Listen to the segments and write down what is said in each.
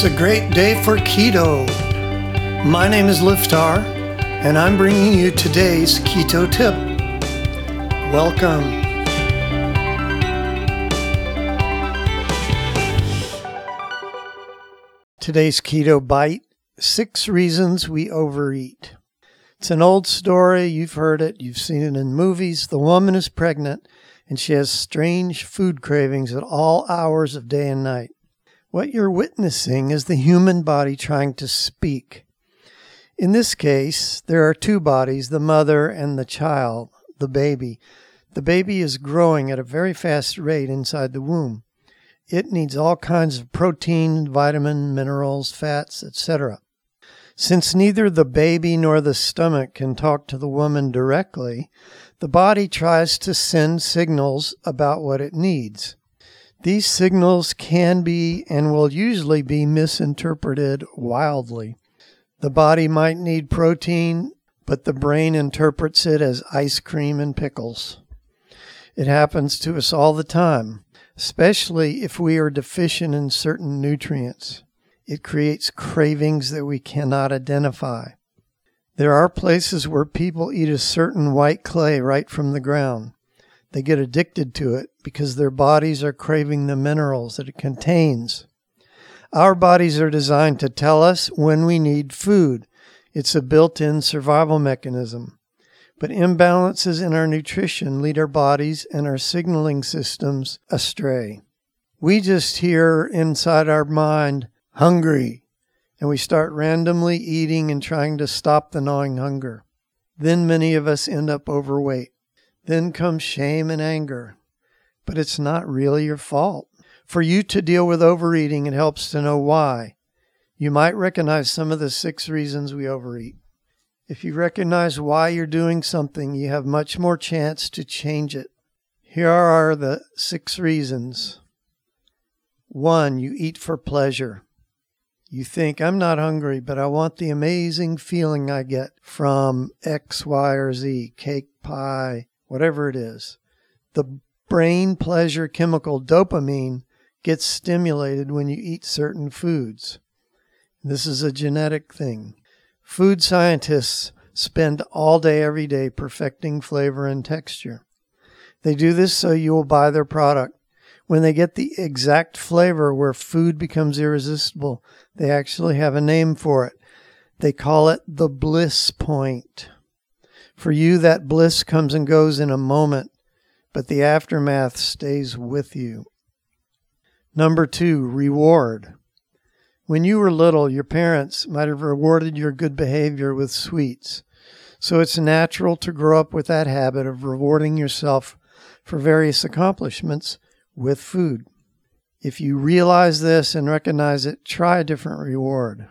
It's a great day for keto. My name is Liftar, and I'm bringing you today's keto tip. Welcome. Today's keto bite Six Reasons We Overeat. It's an old story. You've heard it, you've seen it in movies. The woman is pregnant and she has strange food cravings at all hours of day and night. What you're witnessing is the human body trying to speak. In this case, there are two bodies the mother and the child, the baby. The baby is growing at a very fast rate inside the womb. It needs all kinds of protein, vitamin, minerals, fats, etc. Since neither the baby nor the stomach can talk to the woman directly, the body tries to send signals about what it needs. These signals can be and will usually be misinterpreted wildly. The body might need protein, but the brain interprets it as ice cream and pickles. It happens to us all the time, especially if we are deficient in certain nutrients. It creates cravings that we cannot identify. There are places where people eat a certain white clay right from the ground. They get addicted to it because their bodies are craving the minerals that it contains. Our bodies are designed to tell us when we need food. It's a built in survival mechanism. But imbalances in our nutrition lead our bodies and our signaling systems astray. We just hear inside our mind, hungry, and we start randomly eating and trying to stop the gnawing hunger. Then many of us end up overweight. Then comes shame and anger. But it's not really your fault. For you to deal with overeating, it helps to know why. You might recognize some of the six reasons we overeat. If you recognize why you're doing something, you have much more chance to change it. Here are the six reasons. One, you eat for pleasure. You think, I'm not hungry, but I want the amazing feeling I get from X, Y, or Z, cake, pie, whatever it is. The brain pleasure chemical dopamine gets stimulated when you eat certain foods. This is a genetic thing. Food scientists spend all day, every day perfecting flavor and texture. They do this so you will buy their product. When they get the exact flavor where food becomes irresistible, they actually have a name for it. They call it the bliss point. For you, that bliss comes and goes in a moment, but the aftermath stays with you. Number two, reward. When you were little, your parents might have rewarded your good behavior with sweets. So it's natural to grow up with that habit of rewarding yourself for various accomplishments with food. If you realize this and recognize it, try a different reward.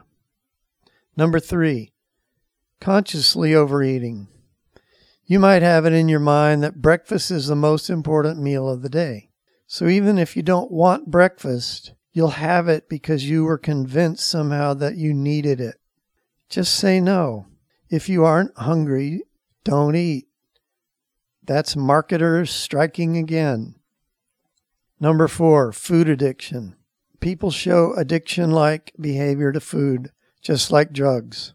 Number three, consciously overeating. You might have it in your mind that breakfast is the most important meal of the day. So even if you don't want breakfast, you'll have it because you were convinced somehow that you needed it. Just say no. If you aren't hungry, don't eat. That's marketers striking again. Number four, food addiction. People show addiction like behavior to food, just like drugs.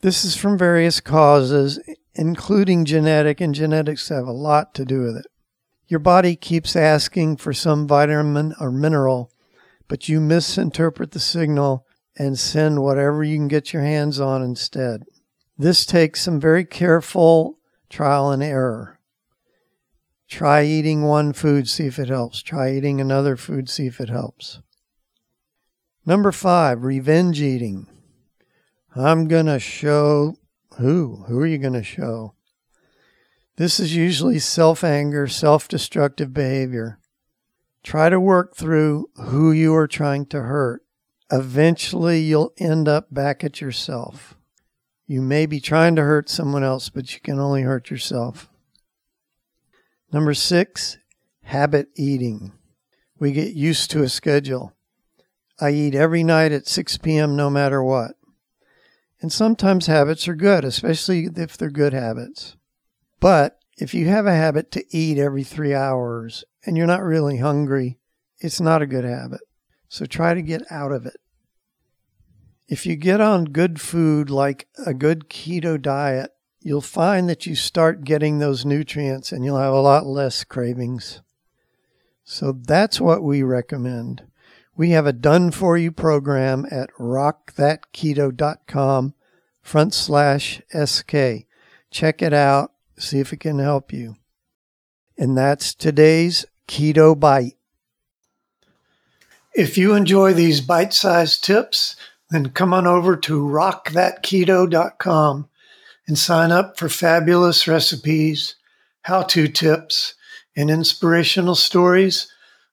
This is from various causes, including genetic, and genetics have a lot to do with it. Your body keeps asking for some vitamin or mineral, but you misinterpret the signal and send whatever you can get your hands on instead. This takes some very careful trial and error. Try eating one food, see if it helps. Try eating another food, see if it helps. Number five, revenge eating. I'm going to show who? Who are you going to show? This is usually self anger, self destructive behavior. Try to work through who you are trying to hurt. Eventually, you'll end up back at yourself. You may be trying to hurt someone else, but you can only hurt yourself. Number six, habit eating. We get used to a schedule. I eat every night at 6 p.m. no matter what. And sometimes habits are good, especially if they're good habits. But if you have a habit to eat every three hours and you're not really hungry, it's not a good habit. So try to get out of it. If you get on good food like a good keto diet, you'll find that you start getting those nutrients and you'll have a lot less cravings. So that's what we recommend. We have a done for you program at rockthatketo.com front slash SK. Check it out, see if it can help you. And that's today's Keto Bite. If you enjoy these bite sized tips, then come on over to rockthatketo.com and sign up for fabulous recipes, how to tips, and inspirational stories